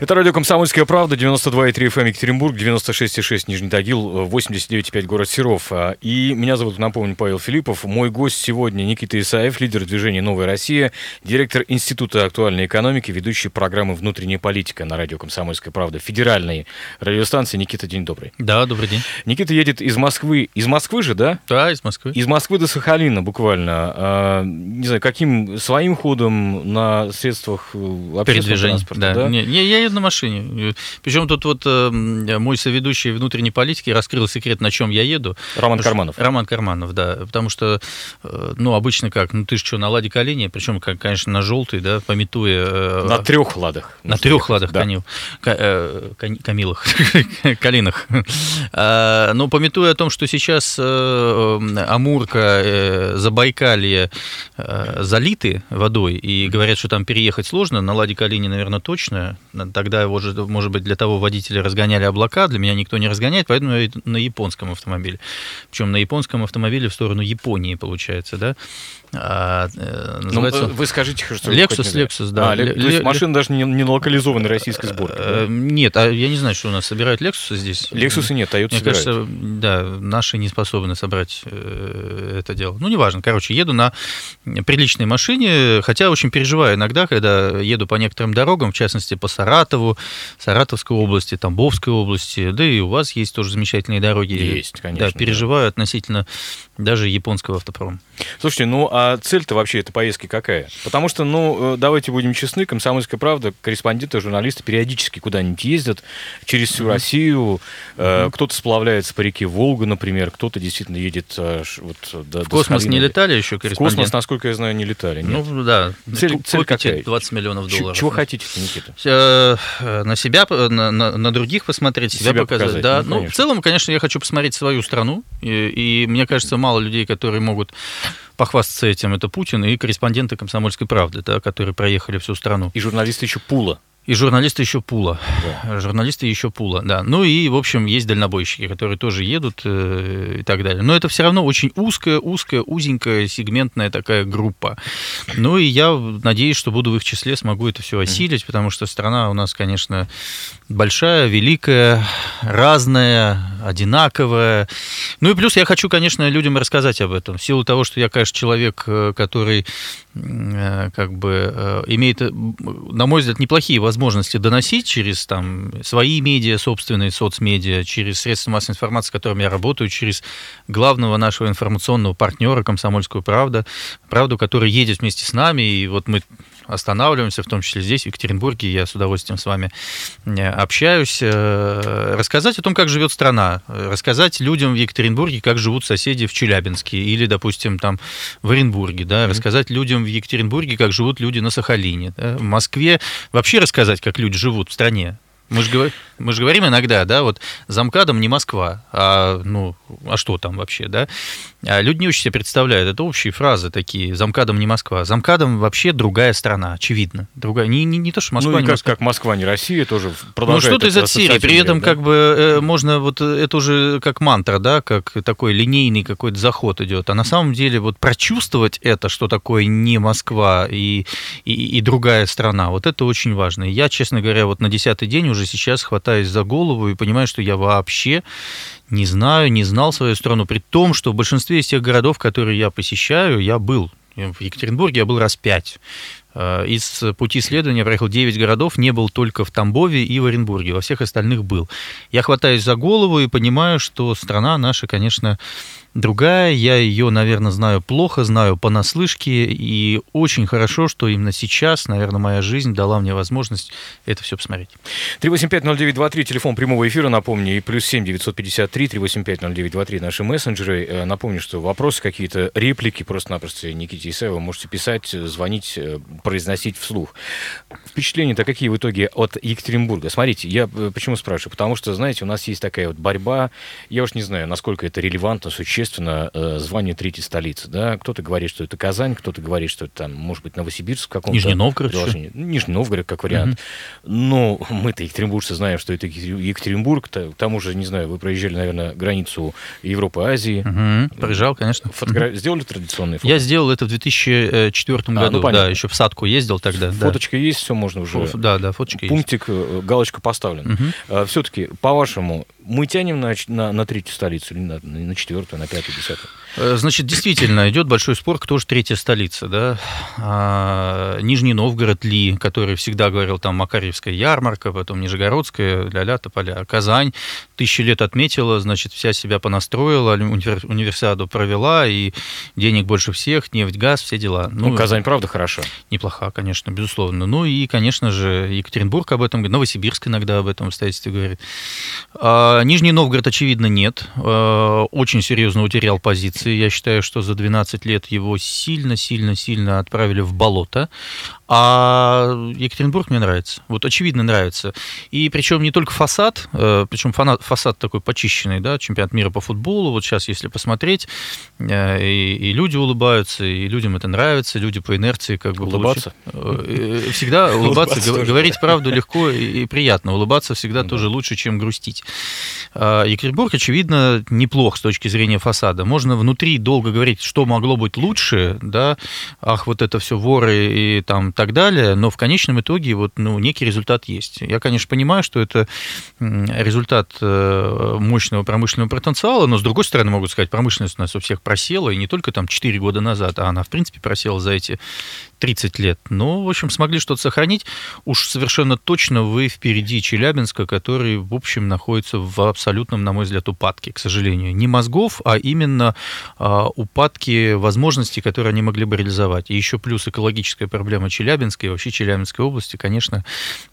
Это радио «Комсомольская правда», 92,3 FM Екатеринбург, 96,6 Нижний Тагил, 89,5 город Серов. А, И меня зовут, напомню, Павел Филиппов. Мой гость сегодня Никита Исаев, лидер движения «Новая Россия», директор Института актуальной экономики, ведущий программы «Внутренняя политика» на радио «Комсомольская правда», федеральной радиостанции. Никита, день добрый. Да, добрый день. Никита едет из Москвы. Из Москвы же, да? Да, из Москвы. Из Москвы до Сахалина буквально. А, не знаю, каким своим ходом на средствах э, общественного Передвижение. транспорта, Да. да? Не, я, еду на машине. Причем тут вот э, мой соведущий внутренней политики раскрыл секрет, на чем я еду. Роман что- Карманов. Роман Карманов, да. Потому что, э, ну, обычно как? Ну, ты же что, на ладе колени, причем, как, конечно, на желтый, да, пометуя... э, На трех ладах. На трех ладах Да. конил. Ка- э, Камилах. Калинах. А, Но пометуя о том, что сейчас э, э, Амурка, э, Забайкалье э, залиты водой, и говорят, что там переехать сложно, на Ладе Калине, наверное, точно. Тогда, его же, может быть, для того водителя разгоняли облака, для меня никто не разгоняет, поэтому я на японском автомобиле. Причем на японском автомобиле в сторону Японии, получается, да? А, э, Ну, называется... э, вы скажите, что... Lexus, Lexus, да. А, Ле- то есть машина даже не, не локализованной российской сборки. Э, да? Нет, а я не знаю, что у нас собирают Lexus здесь. Лексуса нет, Toyota Мне собирают. кажется, да, наши не способны собрать э, это дело. Ну, неважно. Короче, еду на приличной машине, хотя очень переживаю иногда, когда еду по некоторым дорогам, в частности, по Саратову, Саратовской области, Тамбовской области, да и у вас есть тоже замечательные дороги. Есть, конечно, Да, переживаю относительно даже японского автопрома. Слушайте, ну а цель-то вообще этой поездки какая? Потому что, ну, э, давайте будем честны, «Комсомольская правда», корреспонденты, журналисты периодически куда-нибудь ездят через всю Россию. Э, Кто-то сплавляется по реке Волга, например, кто-то действительно едет э, вот, до, В космос не летали еще В корреспонденты? космос, насколько я знаю, не летали. Нет. Ну, да. Цель- цель какая? 20 миллионов долларов. Чего хотите, Никита? На себя, на, на- на других посмотреть, себя, Себя показать. показать, да. ну, ну, в целом, конечно, я хочу посмотреть свою страну, и, и мне кажется, мало людей, которые могут похвастаться этим, это Путин и корреспонденты «Комсомольской правды», да, которые проехали всю страну. И журналисты еще Пула. И журналисты еще пула. Журналисты еще пула, да. Ну и, в общем, есть дальнобойщики, которые тоже едут э, и так далее. Но это все равно очень узкая, узкая, узенькая, сегментная такая группа. Ну и я надеюсь, что буду в их числе, смогу это все осилить, потому что страна у нас, конечно, большая, великая, разная, одинаковая. Ну и плюс я хочу, конечно, людям рассказать об этом. В силу того, что я, конечно, человек, э, который как бы э, имеет, э, на мой взгляд, неплохие возможности доносить через там свои медиа, собственные соцмедиа, через средства массовой информации, с которыми я работаю, через главного нашего информационного партнера «Комсомольскую правду», правду, который едет вместе с нами, и вот мы останавливаемся, в том числе здесь, в Екатеринбурге, я с удовольствием с вами э, общаюсь, э, рассказать о том, как живет страна, э, рассказать людям в Екатеринбурге, как живут соседи в Челябинске или, допустим, там в Оренбурге, да, рассказать людям в Екатеринбурге, как живут люди на Сахалине, да, в Москве, вообще рассказать, как люди живут в стране. Мы же, говор- мы же говорим иногда, да, вот замкадом не Москва, а, ну, а что там вообще, да? А люди не очень себе представляют, это общие фразы такие, замкадом не Москва. Замкадом вообще другая страна, очевидно. Другая, не, не, не то, что Москва, ну и не как, Москва. как Москва, не Россия, тоже Ну, продолжает что-то из это этой серии. При этом, да? как бы, э, можно вот э, это уже как мантра, да, как такой линейный какой-то заход идет. А на самом деле вот прочувствовать это, что такое не Москва и, и, и другая страна, вот это очень важно. И я, честно говоря, вот на десятый день уже сейчас хватаюсь за голову и понимаю, что я вообще не знаю, не знал свою страну, при том, что в большинстве из тех городов, которые я посещаю, я был. В Екатеринбурге я был раз пять. Э, Из пути исследования проехал 9 городов, не был только в Тамбове и в Оренбурге, во всех остальных был. Я хватаюсь за голову и понимаю, что страна наша, конечно, другая. Я ее, наверное, знаю плохо, знаю понаслышке. И очень хорошо, что именно сейчас, наверное, моя жизнь дала мне возможность это все посмотреть. 3850923, телефон прямого эфира, напомню, и плюс 7 953 3850923 наши мессенджеры. Напомню, что вопросы какие-то, реплики просто-напросто Никите Исаеву можете писать, звонить, э, произносить вслух. Впечатления-то какие в итоге от Екатеринбурга? Смотрите, я э, почему спрашиваю? Потому что, знаете, у нас есть такая вот борьба, я уж не знаю, насколько это релевантно, существенно, э, звание третьей столицы, да? Кто-то говорит, что это Казань, кто-то говорит, что это там, может быть, Новосибирск в каком-то... Нижний Новгород еще. приложении. Ну, Нижний Новгород как вариант. Но мы-то, екатеринбуржцы, знаем, что это Екатери- Екатеринбург. К тому же, не знаю, вы проезжали, наверное, границу Европы, Азии. Мгм, Проезжал, конечно. Фотогра- Сделали традиционные фото? Я сделал это в 2004 ну, году. понятно. да, еще в садку ездил тогда. да. Фоточка есть, все можно уже. Да, да, фоточка есть. Пунктик, э, галочка поставлена. Мгм. Все-таки, по-вашему, мы тянем на, на, на третью столицу или на, на четвертую, на пятую, десятую? Э, Значит, действительно, идет большой спор, кто же третья столица, да? А, Нижний Новгород ли, который всегда говорил, там, Макарьевская ярмарка, потом Нижегородская, ля-ля, тополя. Казань тысячи лет отметила, значит, вся себя понастроила, универ- универсиаду провела, и денег больше всех, нефть, газ, все дела. Ну, Казань, правда, хороша. Неплоха, конечно, безусловно. Ну и, конечно же, Екатеринбург об этом говорит, Новосибирск иногда об этом обстоятельстве говорит. А, Нижний Новгород, очевидно, нет. А, Очень серьезно утерял позиции. Я считаю, что за 12 лет его сильно-сильно-сильно отправили в болото. А Екатеринбург мне нравится. Вот очевидно нравится. И причем не только фасад, э, причем фасад такой почищенный, да, чемпионат мира по футболу. Вот сейчас, если посмотреть, и, и люди улыбаются, и людям это нравится, люди по инерции как бы Улыбаться? получи- Э, Всегда улыбаться, говорить правду легко и и приятно. Улыбаться всегда тоже лучше, чем грустить. А, Екатеринбург, очевидно, неплох с точки зрения фасада. Можно внутри долго говорить, что могло быть лучше, да, ах, вот это все воры и там так далее, но в конечном итоге вот, ну, некий результат есть. Я, конечно, понимаю, что это результат э, мощного промышленного потенциала, но, с другой стороны, могут сказать, промышленность у нас у всех просела, и не только там 4 года назад, а она, в принципе, просела за эти 30 лет. Но, в общем, смогли что-то сохранить. Уж совершенно точно вы впереди Челябинска, который, в общем, находится в абсолютном, на мой взгляд, упадке, к сожалению. Не мозгов, а именно а, упадки возможностей, которые они могли бы реализовать. И еще плюс экологическая проблема Челябинска и вообще Челябинской области, конечно,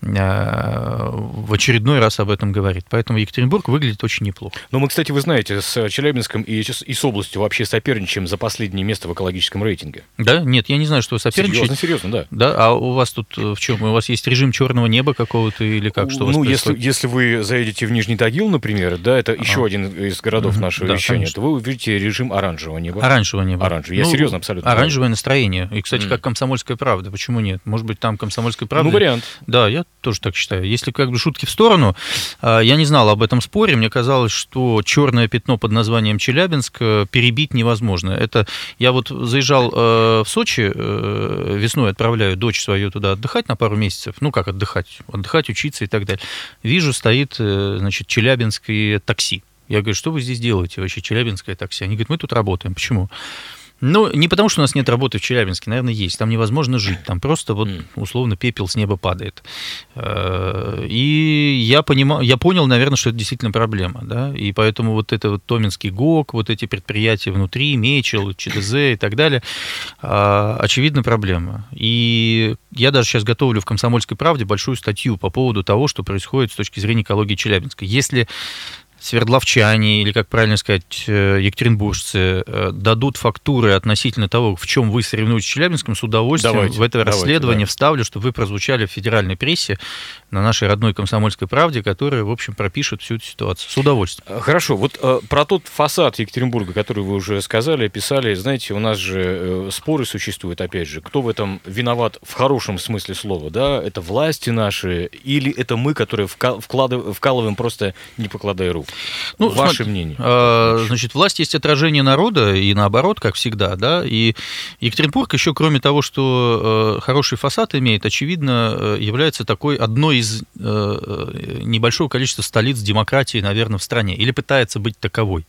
а, в очередной раз об этом говорит. Поэтому Екатеринбург выглядит очень неплохо. Но мы, кстати, вы знаете, с Челябинском и, с- и с областью вообще соперничаем за последнее место в экологическом рейтинге. Да? Нет, я не знаю, что вы соперничаете. Серьезно, серьезно, да. Да, а у вас тут э, в чем? У вас есть режим черного неба какого-то или как? Что ну, если, если вы заедете в Нижний Тагил, например, да, это еще один из городов нашего да, вещания, конечно. то вы увидите режим оранжевого неба. Оранжевого неба. Оранжевый. Я серьезно абсолютно Оранжевое настроение. И, кстати, М. как комсомольская правда. Почему нет? Может быть, там комсомольская правда. Ну, вариант. Да, я тоже так считаю. Если как бы шутки в сторону, а, я не знал об этом споре. Мне казалось, что черное пятно под названием Челябинск перебить невозможно. Это я вот заезжал э, в Сочи э, весной, отправляю дочь свою туда отдыхать на пару месяцев. Ну как отдыхать? Отдыхать, учиться и так далее. Вижу, стоит, э, значит, челябинское такси. Я говорю, что вы здесь делаете вообще, челябинское такси? Они говорят, мы тут работаем. Почему? Ну, не потому, что у нас нет работы в Челябинске, наверное, есть. Там невозможно жить. Там просто вот условно пепел с неба падает. Э, И я, понимал, я понял, наверное, что это действительно проблема. Да? И поэтому вот это вот Томинский ГОК, вот эти предприятия внутри, Мечел, ЧДЗ и так далее, а, очевидно, проблема. И я даже сейчас готовлю в «Комсомольской правде» большую статью по поводу того, что происходит с точки зрения экологии Челябинска. Если свердловчане, или, как правильно сказать, э, екатеринбуржцы, э, дадут фактуры относительно того, в чем вы соревнуетесь с Челябинском, с удовольствием Давайте, в это давайте, расследование да. вставлю, чтобы вы прозвучали в федеральной прессе на нашей родной «Комсомольской правде», которая, в общем, пропишет всю эту ситуацию. С удовольствием. Э, Хорошо, вот э, про тот фасад Екатеринбурга, который вы уже сказали, описали, знаете, у нас же э, споры существуют, опять же, кто в этом виноват в хорошем смысле слова, да, это власти наши или это мы, которые вкладыв- вкалываем просто не покладая рук? Ну, Ваше смотри, мнение. э, Значит, власть есть отражение народа, и наоборот, как всегда, да. И Екатеринбург еще, кроме того, что э, хороший фасад имеет, очевидно, э, является такой одной из э, э, небольшого количества столиц демократии, наверное, в стране. Или пытается быть таковой.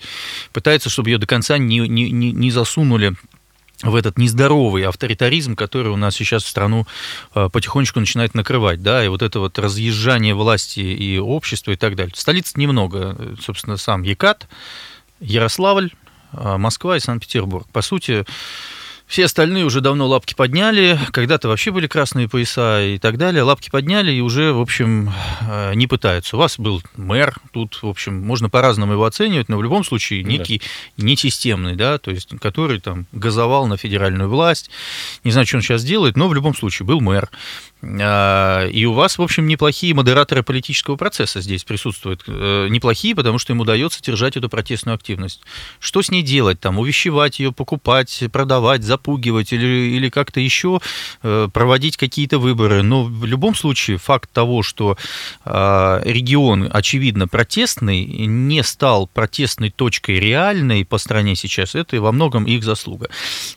Пытается, чтобы ее до конца не, не, не- не засунули в этот нездоровый авторитаризм, который у нас сейчас в страну э, потихонечку начинает накрывать, да, и вот это вот разъезжание власти и общества и так далее. Столиц немного, э, собственно, сам Екат, Ярославль, а, Москва и Санкт-Петербург. По сути, все остальные уже давно лапки подняли, когда-то вообще были красные пояса и так далее. Лапки подняли и уже, в общем, э, не пытаются. У вас был мэр, тут, в общем, можно по-разному его оценивать, но в любом случае некий да. несистемный, да, то есть который там газовал на федеральную власть. Не знаю, что он сейчас делает, но в любом случае был мэр. А, и у вас, в общем, неплохие модераторы политического процесса здесь присутствуют. Э, неплохие, потому что им удается держать эту протестную активность. Что с ней делать? Там, увещевать ее, покупать, продавать, запугивать или, или как-то еще э, проводить какие-то выборы. Но в любом случае факт того, что а, регион, очевидно, протестный, не стал протестной точкой реальной по стране сейчас, это во многом их заслуга.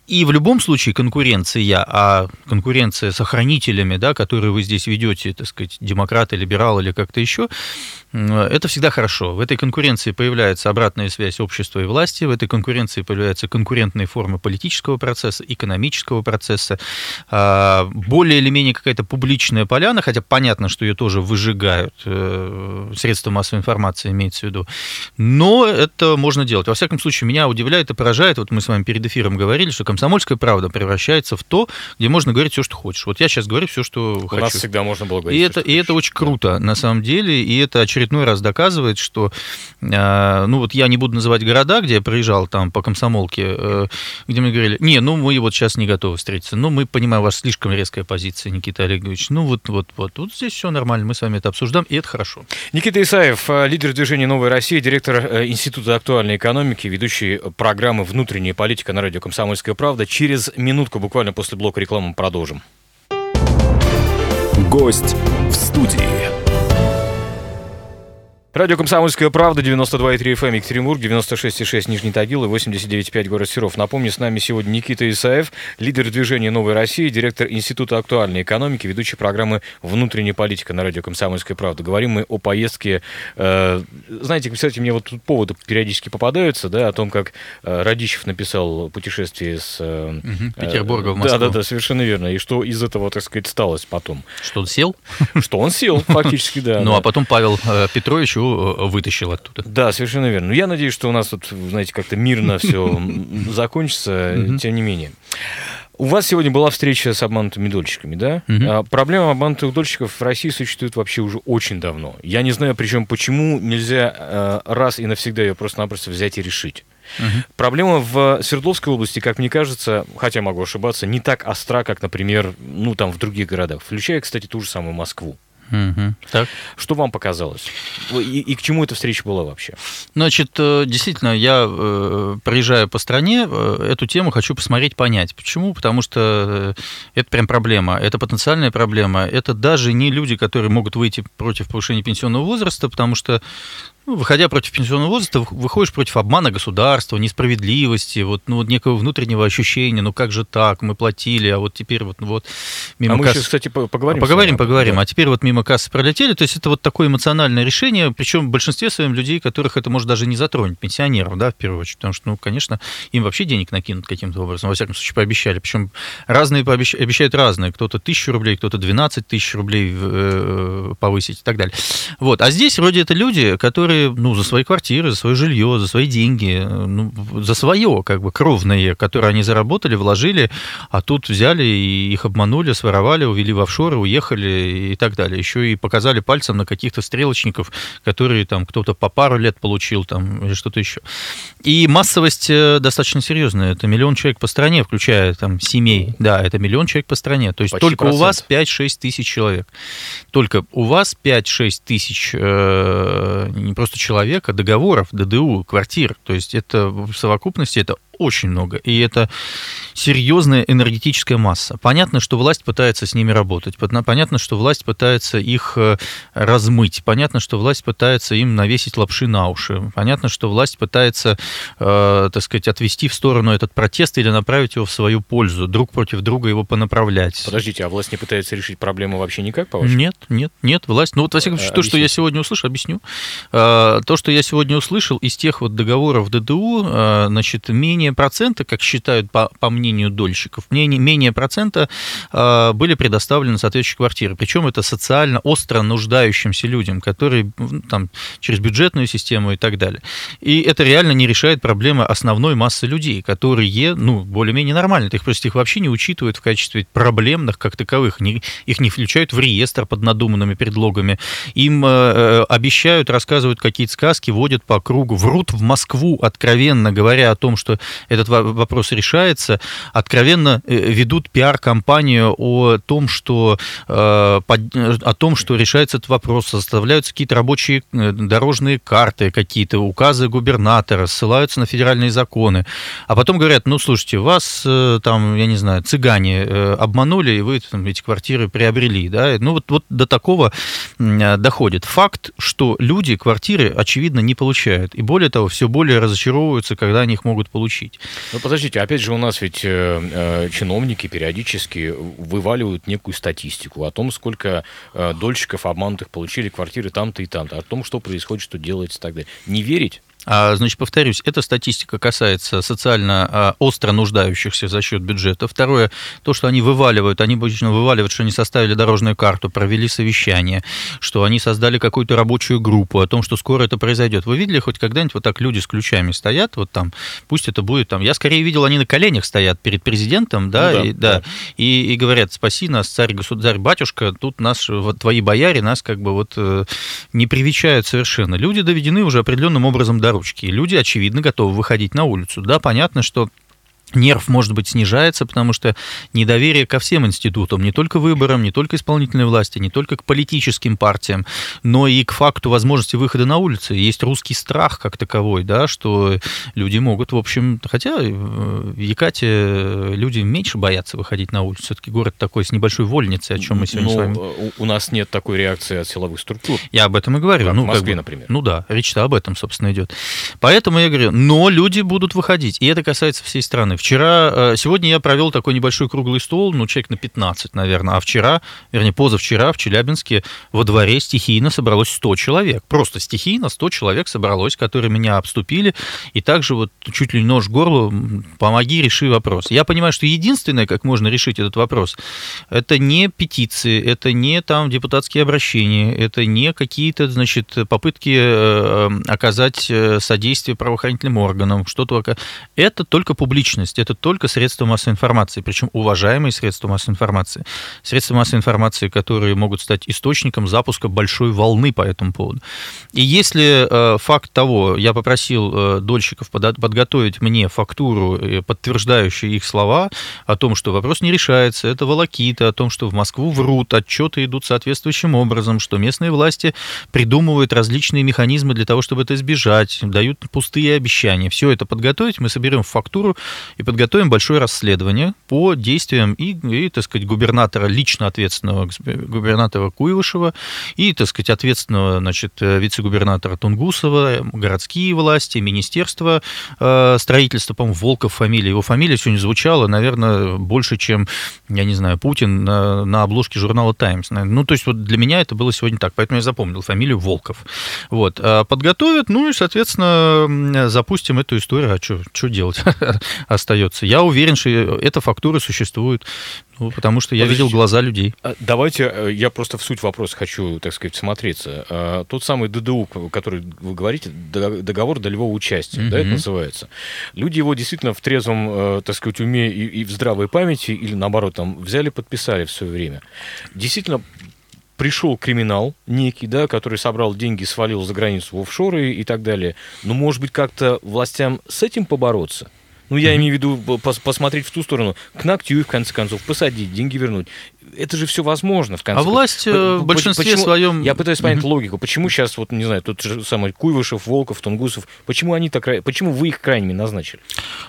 И в любом случае конкуренция, а конкуренция с охранителями, да, которые вы здесь ведете, так сказать, демократы, либералы или как-то еще, это всегда хорошо. В этой конкуренции появляется обратная связь общества и власти, в этой конкуренции появляются конкурентные формы политического процесса, экономического процесса, а, более или менее какая-то публичная поляна, хотя понятно, что ее тоже выжигают э, средства массовой информации, имеется в виду, но это можно делать. Во всяком случае, меня удивляет и поражает, вот мы с вами перед эфиром говорили, что комсомольская правда превращается в то, где можно говорить все, что хочешь. Вот я сейчас говорю все, что У хочу. нас всегда можно было говорить. И всё, это, и это очень круто, на самом деле, и это очередной раз доказывает, что, э, ну вот я не буду называть города, где я проезжал там по комсомолке, э, где мне говорили, не, ну мы вот сейчас не готовы встретиться, ну мы понимаем, у вас слишком резкая позиция, Никита Олегович, ну вот, вот, вот, вот здесь все нормально, мы с вами это обсуждаем, и это хорошо. Никита Исаев, э, лидер движения «Новая Россия», директор Института актуальной экономики, ведущий программы «Внутренняя политика» на радио «Комсомольская правда». Через минутку, буквально после блока рекламы, мы продолжим. Гость в студии. Радио «Комсомольская правда», 92,3 FM Екатеринбург, 96,6 Нижний Тагил и 89,5 город Серов. Напомню, с нами сегодня Никита Исаев, лидер движения «Новая Россия», директор Института актуальной экономики, ведущий программы «Внутренняя политика» на радио «Комсомольская правда». Говорим мы о поездке... э, знаете, кстати, мне вот тут поводы периодически попадаются, да, о том, как э, Радищев написал «Путешествие с...» э, э, Петербурга в Москву. да, да, совершенно верно. И что из этого, так сказать, сталось потом? Что, сел? Что он сел, фактически, да. Ну, а потом Павел э, Петрович его э, вытащил оттуда. Да, совершенно верно. Ну, я надеюсь, что у нас тут, знаете, как-то мирно все закончится, тем не менее. У вас сегодня была встреча с обманутыми дольщиками, да? А Проблема обманутых дольщиков в России существует вообще уже очень давно. Я не знаю, причем почему нельзя э, раз и навсегда ее просто-напросто взять и решить. Проблема в Свердловской области, как мне кажется, хотя могу ошибаться, не так остра, как, например, ну там в других городах, включая, кстати, ту же самую Москву. Мгм. Так. Что вам показалось? И, и к чему эта встреча была вообще? Значит, э, действительно, я, э, проезжая по стране, э, эту тему хочу посмотреть, понять. Почему? Потому что это прям проблема, это потенциальная проблема. Это даже не люди, которые могут выйти против повышения пенсионного возраста, потому что ну, выходя против пенсионного возраста, вы- выходишь против обмана государства, несправедливости, вот, ну, вот некого внутреннего ощущения, ну как же так, мы платили, а вот теперь вот, ну, вот мимо а мы касс- сейчас, кстати, по- поговорим. а поговорим, поговорим. Да. А теперь вот мимо кассы пролетели. То есть это вот такое эмоциональное решение, причем в большинстве своем людей, которых это может даже не затронуть, пенсионеров, да, в первую очередь. Потому что, ну, конечно, им вообще денег накинут каким-то образом. Во всяком случае, пообещали. Причем разные пообещ- обещают разные. Кто-то тысячу рублей, кто-то 12 тысяч рублей э, повысить и так далее. Вот. А здесь вроде это люди, которые, ну, за свои квартиры, за свое жилье, за свои деньги, э, ну, за свое, как бы, кровное, которое они заработали, вложили, а тут взяли и их обманули, своровали, увели в офшоры, уехали и так далее. Еще и показали пальцем на каких-то стрелочников, которые там кто-то по пару лет получил там или что-то еще. И массовость э, достаточно серьезная. Это миллион человек по стране, включая там семей. Да, это миллион человек по стране. То есть Почти только у вас процент. 5-6 тысяч человек. Только у вас 5-6 тысяч э, просто человек, а договоров, ДДУ, квартир. То есть это в совокупности это очень много. И это серьезная энергетическая масса. Понятно, что власть пытается с ними работать. Пон- Понятно, что власть пытается их э, размыть. Понятно, что власть пытается им навесить лапши на уши. Понятно, что власть пытается, э, так сказать, отвести в сторону этот протест или направить его в свою пользу, друг против друга его понаправлять. Подождите, а власть не пытается решить проблему вообще никак, по-вашему? Нет, нет, нет, власть. Ну вот, во всяком случае, А, то, что я сегодня услышал, объясню. А, То, что я сегодня услышал из тех вот договоров ДДУ, а, значит, менее менее процента, как считают по, по мнению дольщиков, менее, менее процента э, были предоставлены соответствующие квартиры. Причем это социально остро нуждающимся людям, которые там, через бюджетную систему и так далее. И это реально не решает проблемы основной массы людей, которые, ну, более-менее нормально. Их просто их вообще не учитывают в качестве проблемных как таковых. Не, их не включают в реестр под надуманными предлогами. Им э, э обещают, рассказывают какие-то сказки, водят по кругу, врут в Москву, откровенно говоря о том, что этот вопрос решается, откровенно э, ведут пиар-компанию о том, что, э, о том, что решается этот вопрос, составляются какие-то рабочие э, дорожные карты, какие-то указы губернатора, ссылаются на федеральные законы, а потом говорят, ну, слушайте, вас там, я не знаю, цыгане обманули, и вы там, эти квартиры приобрели, да, ну, вот, вот до такого доходит. Факт, что люди квартиры, очевидно, не получают, и более того, все более разочаровываются, когда они их могут получить. Ну, подождите, опять же, у нас ведь э, э, чиновники периодически вываливают некую статистику о том, сколько э, дольщиков обманутых получили квартиры там-то и там-то, о том, что происходит, что делается и так далее. Не верить значит, повторюсь, эта статистика касается социально а, остро нуждающихся за счет бюджета. Второе, то, что они вываливают, они обычно вываливают, что они составили дорожную карту, провели совещание, что они создали какую-то рабочую группу, о том, что скоро это произойдет. Вы видели хоть когда-нибудь вот так люди с ключами стоят, вот там, пусть это будет там, я скорее видел, они на коленях стоят перед президентом, да, ну, да, и, да, да. И, и говорят, спаси нас, царь, государь, батюшка, тут нас, вот твои бояре нас как бы вот э, не привечают совершенно. Люди доведены уже определенным образом до до ручки. Люди, очевидно, готовы выходить на улицу. Да, понятно, что нерв, может быть, снижается, потому что недоверие ко всем институтам, не только выборам, не только исполнительной власти, не только к политическим партиям, но и к факту возможности выхода на улицы. Есть русский страх как таковой, да, что люди могут, в общем, хотя э, в Якате люди меньше боятся выходить на улицу. Все-таки город такой с небольшой вольницей, о чем мы сегодня но с вами... Э, у нас нет такой реакции от силовых структур. Я об этом и говорю. Как ну, в Москве, как бы, например. Ну да, речь-то об этом, собственно, идет. Поэтому я говорю, но люди будут выходить, и это касается всей страны. Вчера, э, сегодня я провел такой небольшой круглый стол, ну, человек на 15, наверное, а вчера, вернее, позавчера в Челябинске во дворе стихийно собралось 100 человек. Просто стихийно 100 человек собралось, которые меня обступили, и также вот чуть ли нож в горло, помоги, реши вопрос. Я понимаю, что единственное, как можно решить этот вопрос, это не петиции, это не там депутатские обращения, это не какие-то, значит, попытки э, оказать э, содействие правоохранительным органам, что-то. Это только публичность есть это только средства массовой информации, причем уважаемые средства массовой информации. Средства массовой информации, которые могут стать источником запуска большой волны по этому поводу. И если э, факт того, я попросил э, дольщиков под, подготовить мне фактуру, э, подтверждающую их слова о том, что вопрос не решается, это волокита, о том, что в Москву врут, отчеты идут соответствующим образом, что местные власти придумывают различные механизмы для того, чтобы это избежать, дают пустые обещания. Все это подготовить, мы соберем фактуру и подготовим большое расследование по действиям и, и так сказать, губернатора, лично ответственного губернатора Куйвышева и, так сказать, ответственного, значит, вице-губернатора Тунгусова, городские власти, министерство э, строительства, по-моему, Волков фамилия. Его фамилия сегодня звучала, наверное, больше, чем, я не знаю, Путин на, на обложке журнала «Таймс». Ну, то есть вот для меня это было сегодня так, поэтому я запомнил фамилию Волков. Вот. А подготовят, ну и, соответственно, запустим эту историю. А что делать? остается. Я уверен, что эта фактура существует, ну, потому что я Подождите, видел глаза людей. А, давайте, э, я просто в суть вопроса хочу, так сказать, смотреться. А, тот самый ДДУ, который вы говорите, договор долевого участия, угу. да, это называется. Люди его действительно в трезвом, э, так сказать, уме и в здравой памяти, или наоборот, там, взяли, подписали в свое время. Действительно, пришел криминал некий, да, который собрал деньги, свалил за границу в офшоры и так далее. Но, может быть, как-то властям с этим побороться? Ну, я имею в виду пос посмотреть в ту сторону, к ногтю их, в конце концов, посадить, деньги вернуть это же все возможно в конце. А власть э, в большинстве почему, своем... Я пытаюсь понять логику. Почему сейчас, вот, не знаю, тот же самый Куйвышев, Волков, Тунгусов, почему они так... Почему вы их крайними назначили?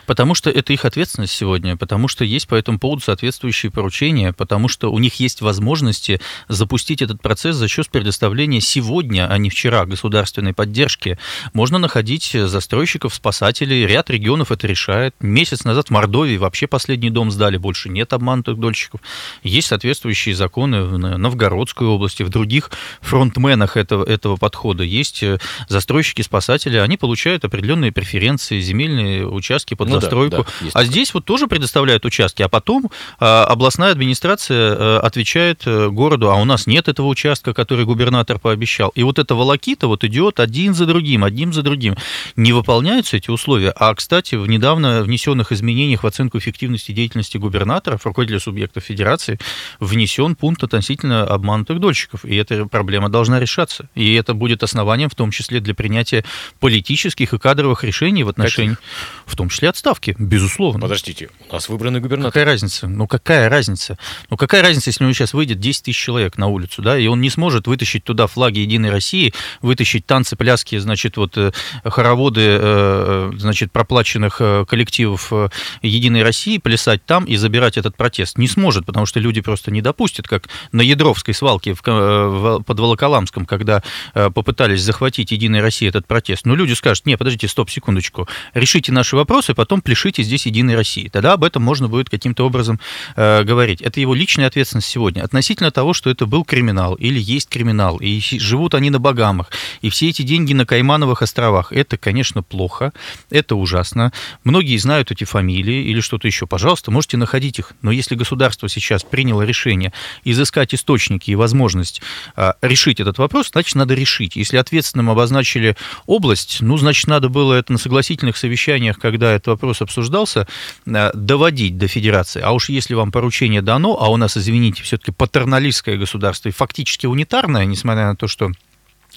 Потому что это их ответственность сегодня, потому что есть по этому поводу соответствующие поручения, потому что у них есть возможности запустить этот процесс за счет предоставления сегодня, а не вчера, государственной поддержки. Можно находить застройщиков, спасателей, ряд регионов это решает, Месяц назад в Мордовии вообще последний дом сдали, больше нет обманутых дольщиков. Есть соответствующие законы в Новгородской области, в других фронтменах этого, этого подхода. Есть э, застройщики-спасатели, они получают определенные преференции, земельные участки под ну застройку. Да, да, а здесь вот тоже предоставляют участки, а потом а, областная администрация а, отвечает городу, а у нас нет этого участка, который губернатор пообещал. И вот эта волокита вот идет один за другим, одним за другим. Не выполняются эти условия. А, кстати, недавно внесенных изменениях в оценку эффективности деятельности губернаторов, руководителя субъектов федерации, внесен пункт относительно обманутых дольщиков. И эта проблема должна решаться. И это будет основанием в том числе для принятия политических и кадровых решений в отношении, Каких? в том числе отставки, безусловно. Подождите, у нас выбранный губернатор. Какая разница? Ну какая разница? Ну какая разница, если у него сейчас выйдет 10 тысяч человек на улицу, да, и он не сможет вытащить туда флаги Единой России, вытащить танцы, пляски, значит, вот э, хороводы, э, э, значит, проплаченных коллективов Единой России, плясать там и забирать этот протест. Не сможет, потому что люди просто не допустят, как на Ядровской свалке в, в, под Волоколамском, когда попытались захватить Единой России этот протест. Но люди скажут, не, подождите, стоп, секундочку, решите наши вопросы, потом пляшите здесь Единой России. Тогда об этом можно будет каким-то образом э, говорить. Это его личная ответственность сегодня. Относительно того, что это был криминал или есть криминал, и живут они на Багамах, и все эти деньги на Каймановых островах, это, конечно, плохо, это ужасно. Многие знают эти фамилии или что-то еще. Пожалуйста, можете находить их. Но если государство сейчас приняло решение изыскать источники и возможность а, решить этот вопрос, значит, надо решить. Если ответственным обозначили область, ну, значит, надо было это на согласительных совещаниях, когда этот вопрос обсуждался, а, доводить до федерации. А уж если вам поручение дано, а у нас, извините, все-таки патерналистское государство, и фактически унитарное, несмотря на то, что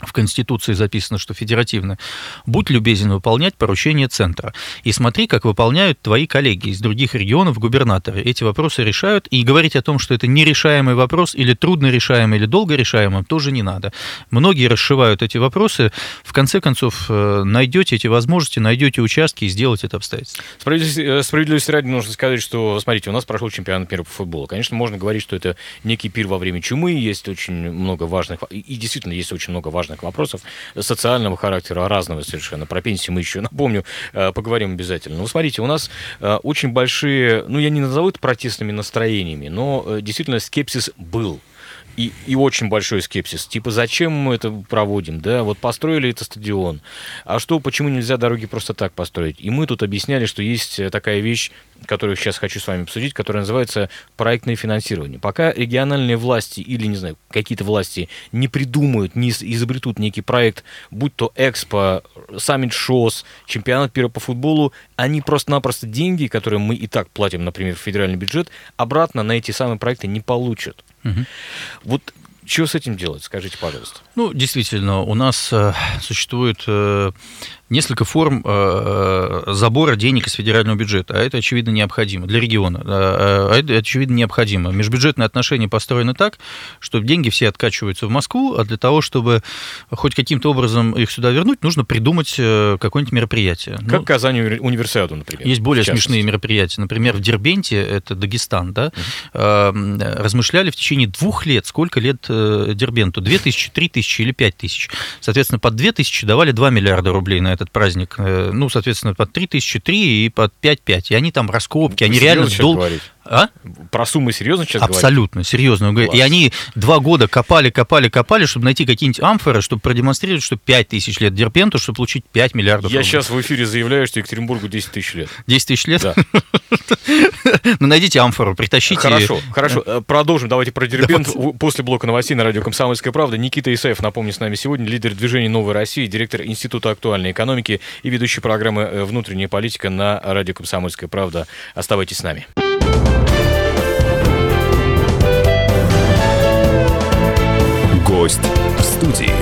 в Конституции записано, что федеративно, будь любезен выполнять поручения Центра. И смотри, как выполняют твои коллеги из других регионов, губернаторы. Эти вопросы решают. И говорить о том, что это нерешаемый вопрос, или трудно решаемый, или долго решаемый, тоже не надо. Многие расшивают эти вопросы. В конце концов, э, найдете эти возможности, найдете участки и сделать это обстоятельство. Справедливости, справедливости ради нужно сказать, что, смотрите, у нас прошел чемпионат мира по футболу. Конечно, можно говорить, что это некий пир во время чумы, есть очень много важных, и действительно есть очень много важных важных вопросов социального характера, разного совершенно. Про пенсии мы еще, напомню, э, поговорим обязательно. Ну, смотрите, у нас э, очень большие, ну, я не назову это протестными настроениями, но э, действительно скепсис был и, и очень большой скепсис. Типа, зачем мы это проводим, да? Вот построили это стадион. А что, почему нельзя дороги просто так построить? И мы тут объясняли, что есть такая вещь, которую сейчас хочу с вами обсудить, которая называется проектное финансирование. Пока региональные власти или, не знаю, какие-то власти не придумают, не изобретут некий проект, будь то Экспо, Саммит ШОС, чемпионат мира по футболу, они просто-напросто деньги, которые мы и так платим, например, в федеральный бюджет, обратно на эти самые проекты не получат. Угу. Вот что с этим делать, скажите, пожалуйста? Ну, действительно, у нас э, существует э, несколько форм э, э, забора денег из федерального бюджета, а это, очевидно, необходимо для региона. А, а это, очевидно, необходимо. Межбюджетные отношения построены так, что деньги все откачиваются в Москву, а для того, чтобы хоть каким-то образом их сюда вернуть, нужно придумать э, какое-нибудь мероприятие. Как ну, Казань универсиаду, например. Есть более смешные мероприятия. Например, в Дербенте, это Дагестан, да, uh-huh. размышляли в течение двух лет, сколько лет Дербенту, 2 тысячи, 3 тысячи или 5 тысяч. Соответственно, под 2 тысячи давали 2 миллиарда рублей на это этот праздник, э, ну, соответственно, под 3003 и под 5500. И они там раскопки, они реально дол... А? Про суммы серьезно сейчас Абсолютно, говорить? серьезно. Класс. И они два года копали, копали, копали, чтобы найти какие-нибудь амфоры, чтобы продемонстрировать, что 5 тысяч лет Дерпенту, чтобы получить 5 миллиардов Я рублей. сейчас в эфире заявляю, что Екатеринбургу 10 тысяч лет. 10 тысяч лет? Да. Ну, найдите амфору, притащите. Хорошо, хорошо. Продолжим. Давайте про Дербент после блока новостей на радио «Комсомольская правда». Никита Исаев, напомню, с нами сегодня, лидер движения «Новой России», директор Института актуальной экономики и ведущий программы э, «Внутренняя политика» на радио «Комсомольская правда». Оставайтесь с нами. Гость в студии.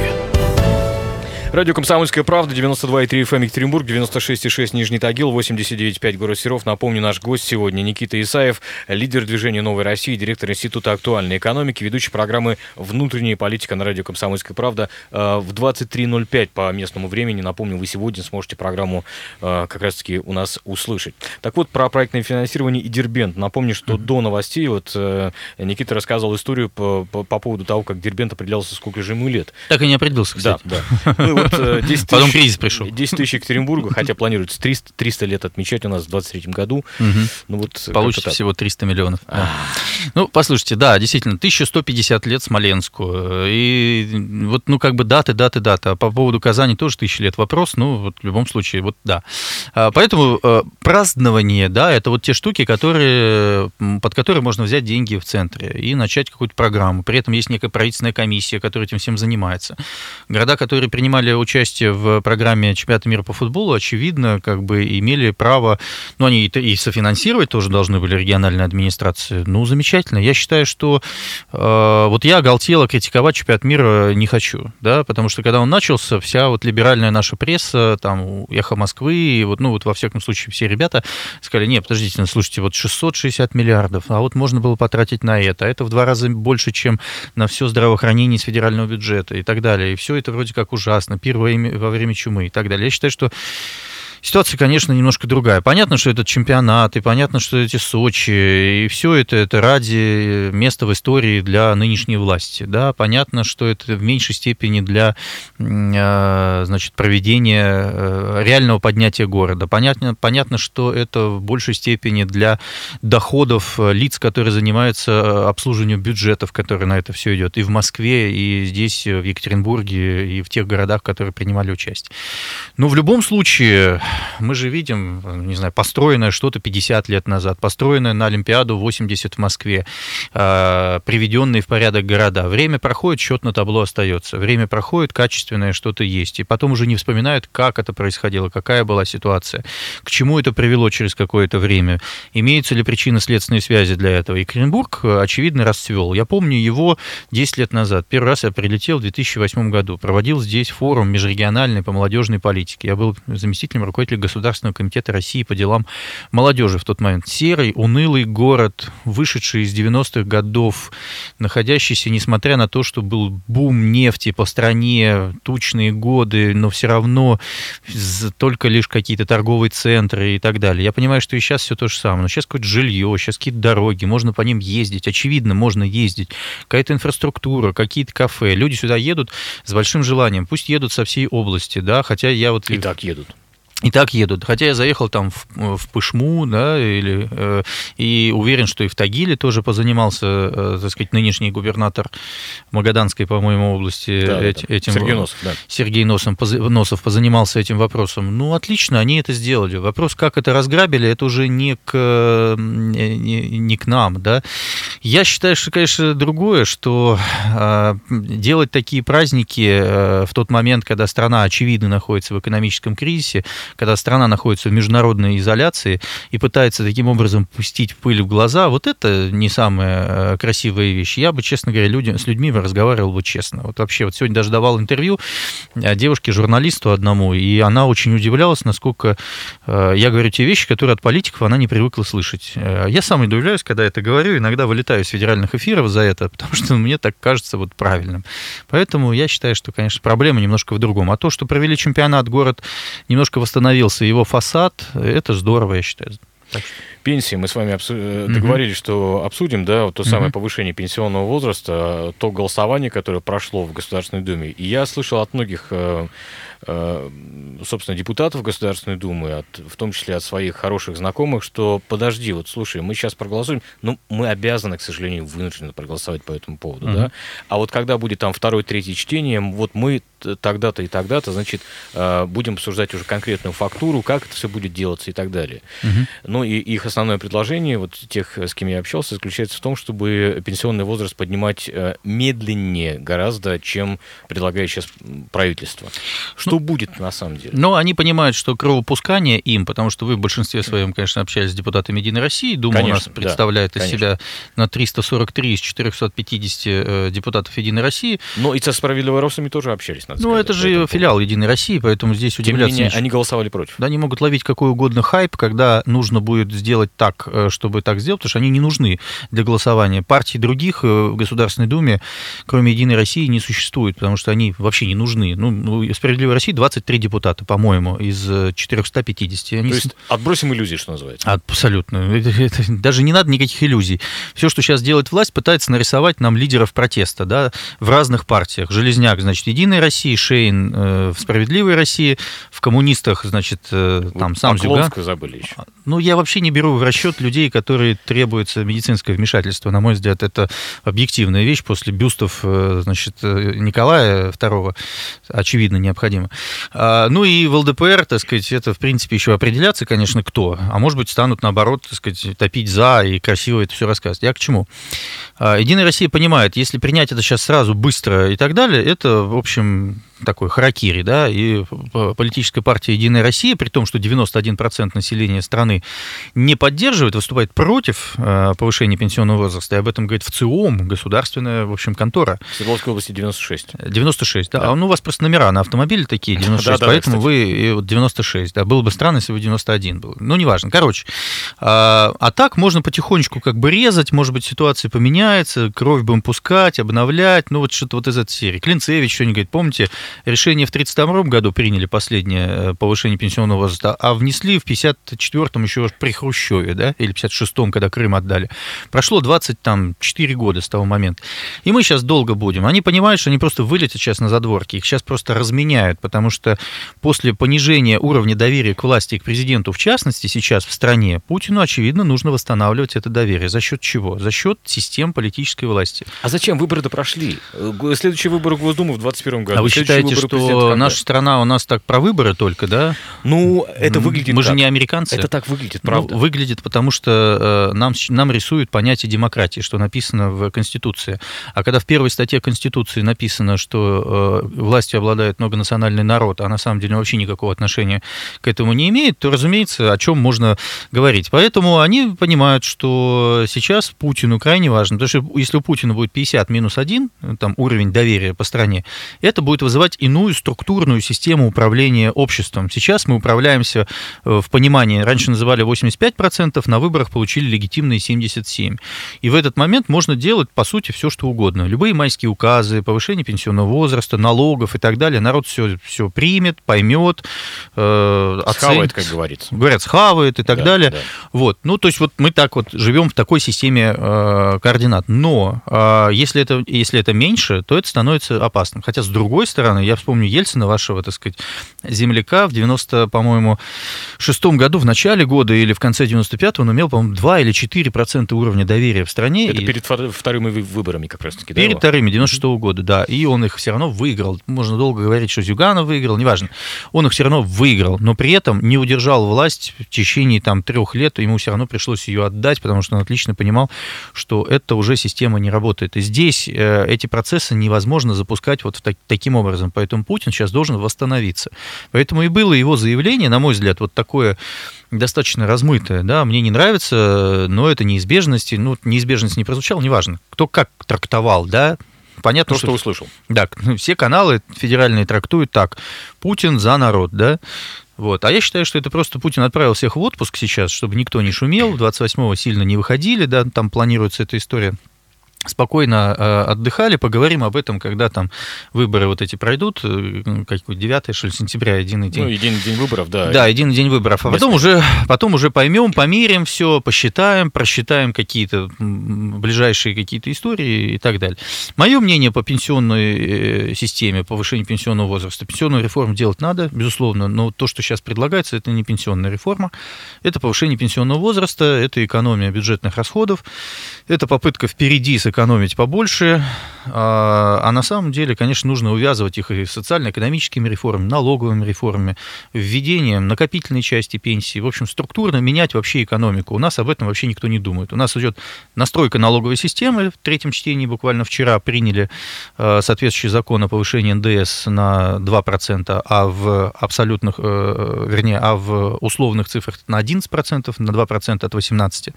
Радио «Комсомольская правда», 92,3 FM Екатеринбург, 96,6 Нижний Тагил, 89,5 город Серов. Напомню, наш гость сегодня Никита Исаев, лидер движения «Новой России», директор Института актуальной экономики, ведущий программы «Внутренняя политика» на радио «Комсомольская правда» э, в 23.05 по местному времени. Напомню, вы сегодня сможете программу э, как раз-таки у нас услышать. Так вот, про проектное финансирование и Дербент. Напомню, что mm-hmm. до новостей вот э, Никита рассказывал историю по, по, по поводу того, как Дербент определялся, сколько же ему лет. Так и не определился, кстати. Да, да. Ну, вот э, 10 Потом тысяч- кризис пришел. 10 тысяч Екатеринбурга, хотя планируется 300, 300 лет отмечать у нас в 23 году. Мгм. Ну вот как-то Получится всего 300 миллионов. Да. Ну, послушайте, да, действительно, 1150 лет Смоленску. И вот, ну, как бы даты, даты, даты. А по поводу Казани тоже тысячи лет вопрос. Ну, вот в любом случае, вот да. А, Поэтому э, празднование, да, это вот те штуки, которые, под которые можно взять деньги в центре и начать какую-то программу. При этом есть некая правительственная комиссия, которая этим всем занимается. Города, которые принимали участие в программе чемпионата мира по футболу, очевидно, как бы имели право, ну, они и, софинансировать тоже должны были региональные администрации. Ну, замечательно. Я считаю, что э, вот я оголтело критиковать чемпионат мира не хочу, да, потому что когда он начался, вся вот либеральная наша пресса, там, Эхо Москвы, и вот, ну, вот во всяком случае все ребята сказали, не, подождите, ну, слушайте, вот 660 миллиардов, а вот можно было потратить на это, а это в два раза больше, чем на все здравоохранение из федерального бюджета и так далее. И все это вроде как ужасно, пир во время, во время чумы и так далее. Я считаю, что Ситуация, конечно, немножко другая. Понятно, что это чемпионат, и понятно, что эти Сочи, и все это, это ради места в истории для нынешней власти. Да? Понятно, что это в меньшей степени для э, значит, проведения э, реального поднятия города. Понятно, понятно, что это в большей степени для доходов лиц, которые занимаются э, обслуживанием бюджетов, которые на это все идет. И в Москве, и здесь, э, в Екатеринбурге, и в тех городах, которые принимали участие. Но в любом случае, мы же видим, не знаю, построенное что-то 50 лет назад, построенное на Олимпиаду 80 в Москве, э, приведенные в порядок города. Время проходит, счет на табло остается. Время проходит, качественное что-то есть. И потом уже не вспоминают, как это происходило, какая была ситуация, к чему это привело через какое-то время, имеются ли причинно-следственные связи для этого. Екатеринбург, очевидно, расцвел. Я помню его 10 лет назад. Первый раз я прилетел в 2008 году. Проводил здесь форум межрегиональный по молодежной политике. Я был заместителем руководителя Государственного комитета России по делам молодежи в тот момент. Серый, унылый город, вышедший из 90-х годов, находящийся, несмотря на то, что был бум нефти по стране, тучные годы, но все равно только лишь какие-то торговые центры и так далее. Я понимаю, что и сейчас все то же самое. Но сейчас какое-то жилье, сейчас какие-то дороги, можно по ним ездить. Очевидно, можно ездить. Какая-то инфраструктура, какие-то кафе. Люди сюда едут с большим желанием. Пусть едут со всей области, да, хотя я вот... И так едут. И так едут. Хотя я заехал там в, в Пышму, да, или, э, и уверен, что и в Тагиле тоже позанимался, э, так сказать, нынешний губернатор Магаданской, по-моему, области Да, эти- да. этим. Сергей Носов, да. Сергей Носов, поз- Носов позанимался этим вопросом. Ну, отлично, они это сделали. Вопрос, как это разграбили, это уже не к, не- не к нам, да. Я считаю, что, конечно, другое, что э, делать такие праздники э, в тот момент, когда страна, очевидно, находится в экономическом кризисе, когда страна находится в международной изоляции и пытается таким образом пустить пыль в глаза, вот это не самая э, красивая вещь. Я бы, честно говоря, людям, с людьми разговаривал бы честно. Вот вообще, вот сегодня даже давал интервью э, девушке-журналисту одному, и она очень удивлялась, насколько э, я говорю те вещи, которые от политиков она не привыкла слышать. Я сам удивляюсь, когда это говорю, иногда вылетаю из федеральных эфиров за это, потому что мне так кажется вот правильным. Поэтому я считаю, что, конечно, проблема немножко в другом. А то, что провели чемпионат, город немножко восстановился, его фасад, это здорово, я считаю. Пенсии мы с вами обсу- э, Мгм. договорились, что обсудим, да, вот то самое Мгм. повышение пенсионного возраста, то голосование, которое прошло в Государственной Думе. И я слышал от многих, э, э, собственно, депутатов Государственной Думы, от, в том числе от своих хороших знакомых, что подожди, вот слушай, мы сейчас проголосуем, ну, мы обязаны, к сожалению, вынуждены проголосовать по этому поводу, Мгм. да, а вот когда будет там второе, третье чтение, вот мы тогда-то и тогда-то, значит, э, будем обсуждать уже конкретную фактуру, как это все будет делаться и так далее. Мгм. Ну и их основное предложение, вот тех, с кем я общался, заключается в том, чтобы пенсионный возраст поднимать э, медленнее гораздо, чем предлагает сейчас правительство. Что будет на самом деле? Но они понимают, что кровопускание им, потому что вы в большинстве своем, конечно, общались с депутатами Единой России, Дума у нас Конечно, да, представляет из конечно. себя на 343 из 450 э, депутатов Единой России. Но и со справедливой Росами тоже общались, надо Ну, сказать, это же филиал Единой России, поэтому здесь. Тем удивляться менее, они голосовали против. Да, они могут ловить какой угодно хайп, когда нужно будет сделать так, э, чтобы так сделать, потому что они не нужны для голосования. Партий других в Государственной Думе, кроме «Единой России», не существует, потому что они вообще не нужны. Ну, «Справедливой России» 23 депутата, по-моему, из 450. Они... То есть отбросим иллюзии, что называется. Абсолютно. Это, это, даже не надо никаких иллюзий. Все, что сейчас делает власть, пытается нарисовать нам лидеров протеста да, в разных партиях. Железняк, значит, «Единой России», Шейн э, в «Справедливой России», в «Коммунистах», значит, э, там сам Зюган. забыли еще. Ну, я вообще не беру в расчет людей, которые требуется медицинское вмешательство. На мой взгляд, это объективная вещь после бюстов, э, значит, э, Николая II, очевидно, необходимо. А, ну и в ЛДПР, так сказать, это, в принципе, еще определяться, конечно, кто. А может быть, станут, наоборот, так сказать, топить за и красиво это все рассказывать. Я к чему? А, Единая Россия понимает, если принять это сейчас сразу, быстро и так далее, это, в общем, такой харакири, да, и политическая партия «Единая Россия», при том, что 91% населения страны не поддерживает, выступает против э, повышения пенсионного возраста, и об этом говорит в ЦИОМ, государственная, в общем, контора. В Свердловской области 96. 96, да. да. А ну, у вас просто номера на автомобиле такие, 96, да, поэтому да, вы 96, да. Было бы странно, если бы 91 был. Ну, неважно. Короче, а, а так можно потихонечку как бы резать, может быть, ситуация поменяется, кровь будем пускать, обновлять, ну, вот что-то вот из этой серии. Клинцевич что-нибудь говорит, помните, решение в 1932 году приняли последнее э, повышение пенсионного возраста, а внесли в 1954 еще при Хрущеве, да, или 56-м, когда Крым отдали. Прошло 24 года с того момента. И мы сейчас долго будем. Они понимают, что они просто вылетят сейчас на задворки, их сейчас просто разменяют, потому что после понижения уровня доверия к власти и к президенту, в частности, сейчас в стране, Путину, очевидно, нужно восстанавливать это доверие. За счет чего? За счет систем политической власти. А зачем выборы-то прошли? Э, следующие выборы в Госдуму в 2021 году. А вы считаете, что наша страна у нас так про выборы только, да? Ну, это выглядит Мы так. же не американцы. Это так выглядит, правда. Ну, выглядит, потому что э, нам, нам рисуют понятие демократии, что написано в Конституции. А когда в первой статье Конституции написано, что э, властью обладает многонациональный народ, а на самом деле вообще никакого отношения к этому не имеет, то, разумеется, о чем можно говорить. Поэтому они понимают, что сейчас Путину крайне важно, потому что если у Путина будет 50 минус 1, там уровень доверия по стране, это будет вызывать иную структурную систему управления обществом. Сейчас мы управляемся э, в понимании, раньше называли 85%, на выборах получили легитимные 77%. И в этот момент можно делать, по сути, все, что угодно. Любые майские указы, повышение пенсионного возраста, налогов и так далее. Народ все, все примет, поймет, э, оценит. Схавает, как говорится. Говорят, схавает и так да, далее. Да. Вот. Ну, то есть вот мы так вот живем в такой системе э, координат. Но э, если, это, если это меньше, то это становится опасным. Хотя, с другой стороны, я вспомню Ельцина, вашего, так сказать, земляка в 90, по-моему, шестом году, в начале года или в конце 95-го он имел, по-моему, 2 или 4 процента уровня доверия в стране. Это и... перед вторыми выборами как раз-таки, Перед да, вторыми, 96 -го года, да. И он их все равно выиграл. Можно долго говорить, что Зюганов выиграл, неважно. Он их все равно выиграл, но при этом не удержал власть в течение там трех лет, ему все равно пришлось ее отдать, потому что он отлично понимал, что это уже система не работает. И здесь э, эти процессы невозможно запускать вот так, таким образом. Поэтому Путин сейчас должен восстановиться. Поэтому и было его заявление, на мой взгляд, вот такое достаточно размытое, да, мне не нравится, но это неизбежность, ну, неизбежность не прозвучала, неважно, кто как трактовал, да, понятно, То, что, что услышал. Да, все каналы федеральные трактуют так, Путин за народ, да, вот. А я считаю, что это просто Путин отправил всех в отпуск сейчас, чтобы никто не шумел, 28-го сильно не выходили, да, там планируется эта история спокойно э, отдыхали, поговорим об этом, когда там выборы вот эти пройдут, э, какой 9 что ли, сентября, единый день. Ну, единый день выборов, да. Да, единый день выборов. А потом уже, потом уже поймем, померим все, посчитаем, просчитаем какие-то ближайшие какие-то истории и так далее. Мое мнение по пенсионной э, системе, повышению пенсионного возраста. Пенсионную реформу делать надо, безусловно, но то, что сейчас предлагается, это не пенсионная реформа, это повышение пенсионного возраста, это экономия бюджетных расходов, это попытка впереди сэкономить побольше, а, а на самом деле, конечно, нужно увязывать их и социально-экономическими реформами, налоговыми реформами, введением накопительной части пенсии, в общем, структурно менять вообще экономику. У нас об этом вообще никто не думает. У нас идет настройка налоговой системы, в третьем чтении буквально вчера приняли а, соответствующий закон о повышении НДС на 2%, а в абсолютных, э, вернее, а в условных цифрах на 11%, на 2% от 18%.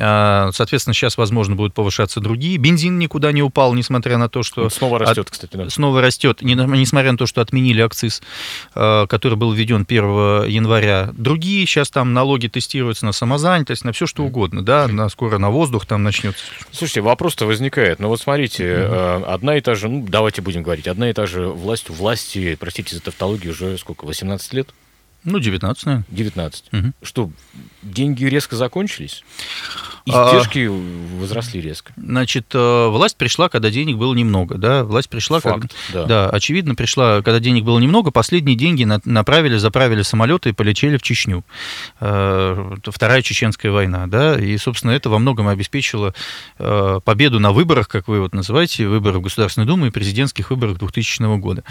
А, Соответственно, сейчас, возможно, будут повышаться другие. Бензин никуда не упал, несмотря на то, что... Снова от- растет, кстати, да. Снова растет, не- несмотря на то, что отменили акциз, э, который был введен 1 января. Другие сейчас там налоги тестируются на самозанятость, на все что угодно, да, на, скоро на воздух там начнется. Слушайте, вопрос-то возникает. Ну вот смотрите, э, одна и та же, ну давайте будем говорить, одна и та же власть у власти, простите за тавтологию, уже сколько, 18 лет? Ну, 19, наверное. 19. Мгм. Что, деньги резко закончились? А- Издержки возросли резко. Значит, э, власть пришла, когда денег было немного, да, власть пришла, Факт, когда... да. Да, очевидно, пришла, когда денег было немного, последние деньги на- направили, заправили самолеты и полетели в Чечню. Э, Вторая чеченская война, да, и, собственно, это во многом обеспечило э, победу на выборах, как вы вот называете, выборах в Государственную Думу и президентских выборах 2000 года.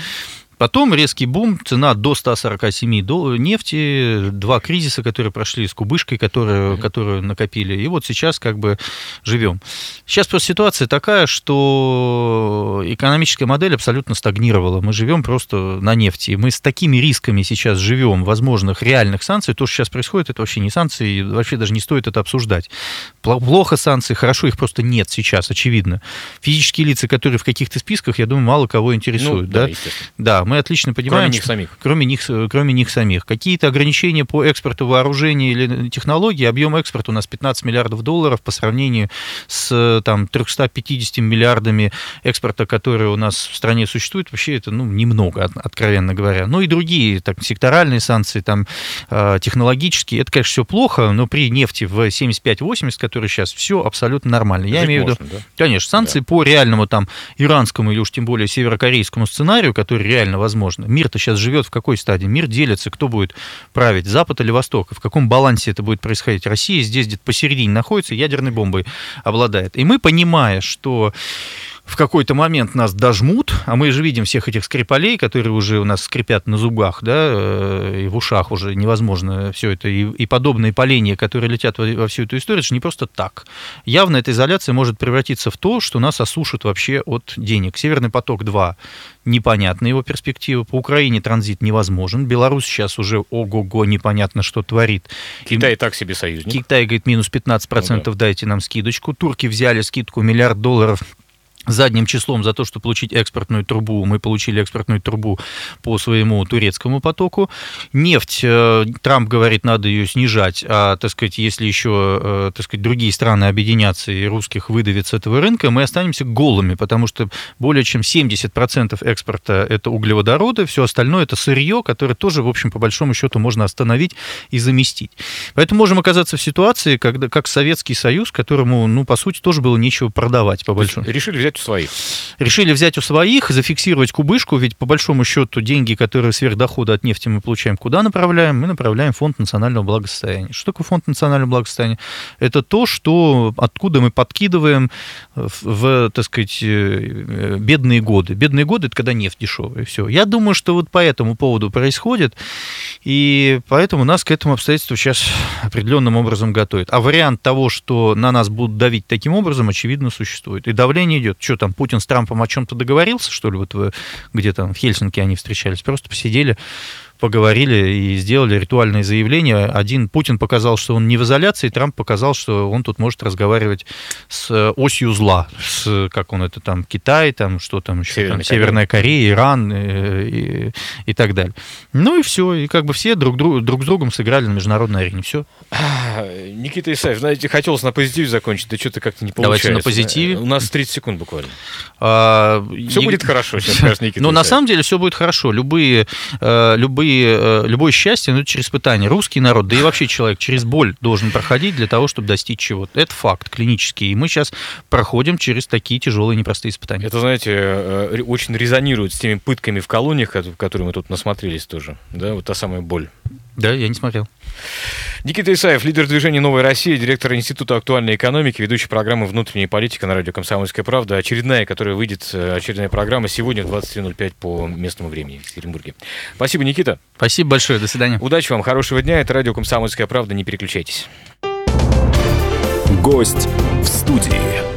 Потом резкий бум, цена до 147 долларов нефти, два кризиса, которые прошли с кубышкой, которую, которую накопили. И вот сейчас как бы живем. Сейчас просто ситуация такая, что экономическая модель абсолютно стагнировала. Мы живем просто на нефти. Мы с такими рисками сейчас живем возможных реальных санкций. То, что сейчас происходит, это вообще не санкции, и вообще даже не стоит это обсуждать. Пло- Плохо санкции, хорошо, их просто нет сейчас, очевидно. Физические лица, которые в каких-то списках, я думаю, мало кого интересуют. Ну, да, да? Да, мы отлично понимаем. них что- самих. Кроме них, э, кроме них самих. Какие-то ограничения по экспорту вооружений или технологий, объем экспорта у нас 15 миллиардов долларов по сравнению с э, там, 350 миллиардами экспорта, которые у нас в стране существует, вообще это ну, немного, от- откровенно говоря. Ну и другие, так, секторальные санкции, там, э, технологические, это, конечно, все плохо, но при нефти в 75-80, который сейчас, все абсолютно нормально. Я Жить имею в виду... да? Конечно, санкции по реальному там иранскому или уж тем более северокорейскому сценарию, который реально возможно. Мир-то сейчас живет в какой стадии? Мир делится, кто будет править, Запад или Восток, и в каком балансе это будет происходить. Россия здесь где-то посередине находится, ядерной бомбой обладает. И мы, понимая, что в какой-то момент нас дожмут, а мы же видим всех этих скрипалей, которые уже у нас скрипят на зубах, да, э, и в ушах уже невозможно все это, и, и подобные поления, которые летят во, во всю эту историю, это же не просто так. Явно эта изоляция может превратиться в то, что нас осушат вообще от денег. Северный поток-2 непонятна его перспектива, по Украине транзит невозможен, Беларусь сейчас уже ого-го непонятно, что творит. Китай и так себе союзник. Китай говорит, минус 15%, Ну дайте нам скидочку. Турки взяли скидку миллиард долларов задним числом за то, что получить экспортную трубу. Мы получили экспортную трубу по своему турецкому потоку. Нефть, э, Трамп говорит, надо ее снижать, а, так сказать, если еще, э, так сказать, другие страны объединятся и русских выдавят с этого рынка, мы останемся голыми, потому что более чем 70% экспорта это углеводороды, все остальное это сырье, которое тоже, в общем, по большому счету можно остановить и заместить. Поэтому можем оказаться в ситуации, когда, как Советский Союз, которому, ну, по сути, тоже было нечего продавать, по большому Решили взять у своих. решили взять у своих, зафиксировать кубышку, ведь по большому счету деньги, которые сверхдохода от нефти мы получаем, куда направляем? Мы направляем в фонд национального благосостояния. Что такое фонд национального благосостояния? Это то, что откуда мы подкидываем в, в, так сказать, э, бедные годы. Бедные годы это когда нефть дешевая. Все. Я думаю, что вот по этому поводу происходит, и поэтому нас к этому обстоятельству сейчас определенным образом готовят. А вариант того, что на нас будут давить таким образом, очевидно, существует. И давление идет. Что там, Путин с Трампом о чем-то договорился, что ли, вот в- где там в Хельсинки они встречались? Просто посидели, поговорили и сделали ритуальное заявление. Один Путин показал, что он не в изоляции, Трамп показал, что он тут может разговаривать с осью зла, с, как он это там, Китай, там, что там еще, Северная там, Северная Корея, Иран э, и, и так далее. Ну и все, и как бы все друг, друг, друг с другом сыграли на международной арене, все. Никита Исаев, знаете, хотелось на позитиве закончить, да что-то как-то не получается. Давайте на позитиве. У нас 30 секунд буквально. А, Все и- будет хорошо, сейчас скажет Никита Ну, на Исаев. самом деле все будет хорошо. Любые, э, любые, э, любое счастье, ну, через испытание. Русский народ, да и вообще человек через боль должен проходить для того, чтобы достичь чего-то. Это факт клинический. И мы сейчас проходим через такие тяжелые непростые испытания. Это, знаете, э, очень резонирует с теми пытками в колониях, которые мы тут насмотрелись тоже. Да, вот та самая боль. Да, я не смотрел. Никита Исаев, лидер движения «Новая Россия», директор Института актуальной экономики, ведущий программы «Внутренняя политика» на радио «Комсомольская правда». Очередная, которая выйдет, э, очередная программа сегодня в 23.05 по местному времени в Екатеринбурге. Спасибо, Никита. Спасибо большое. До свидания. Удачи вам, хорошего дня. Это радио «Комсомольская правда». Не переключайтесь. Гость в студии.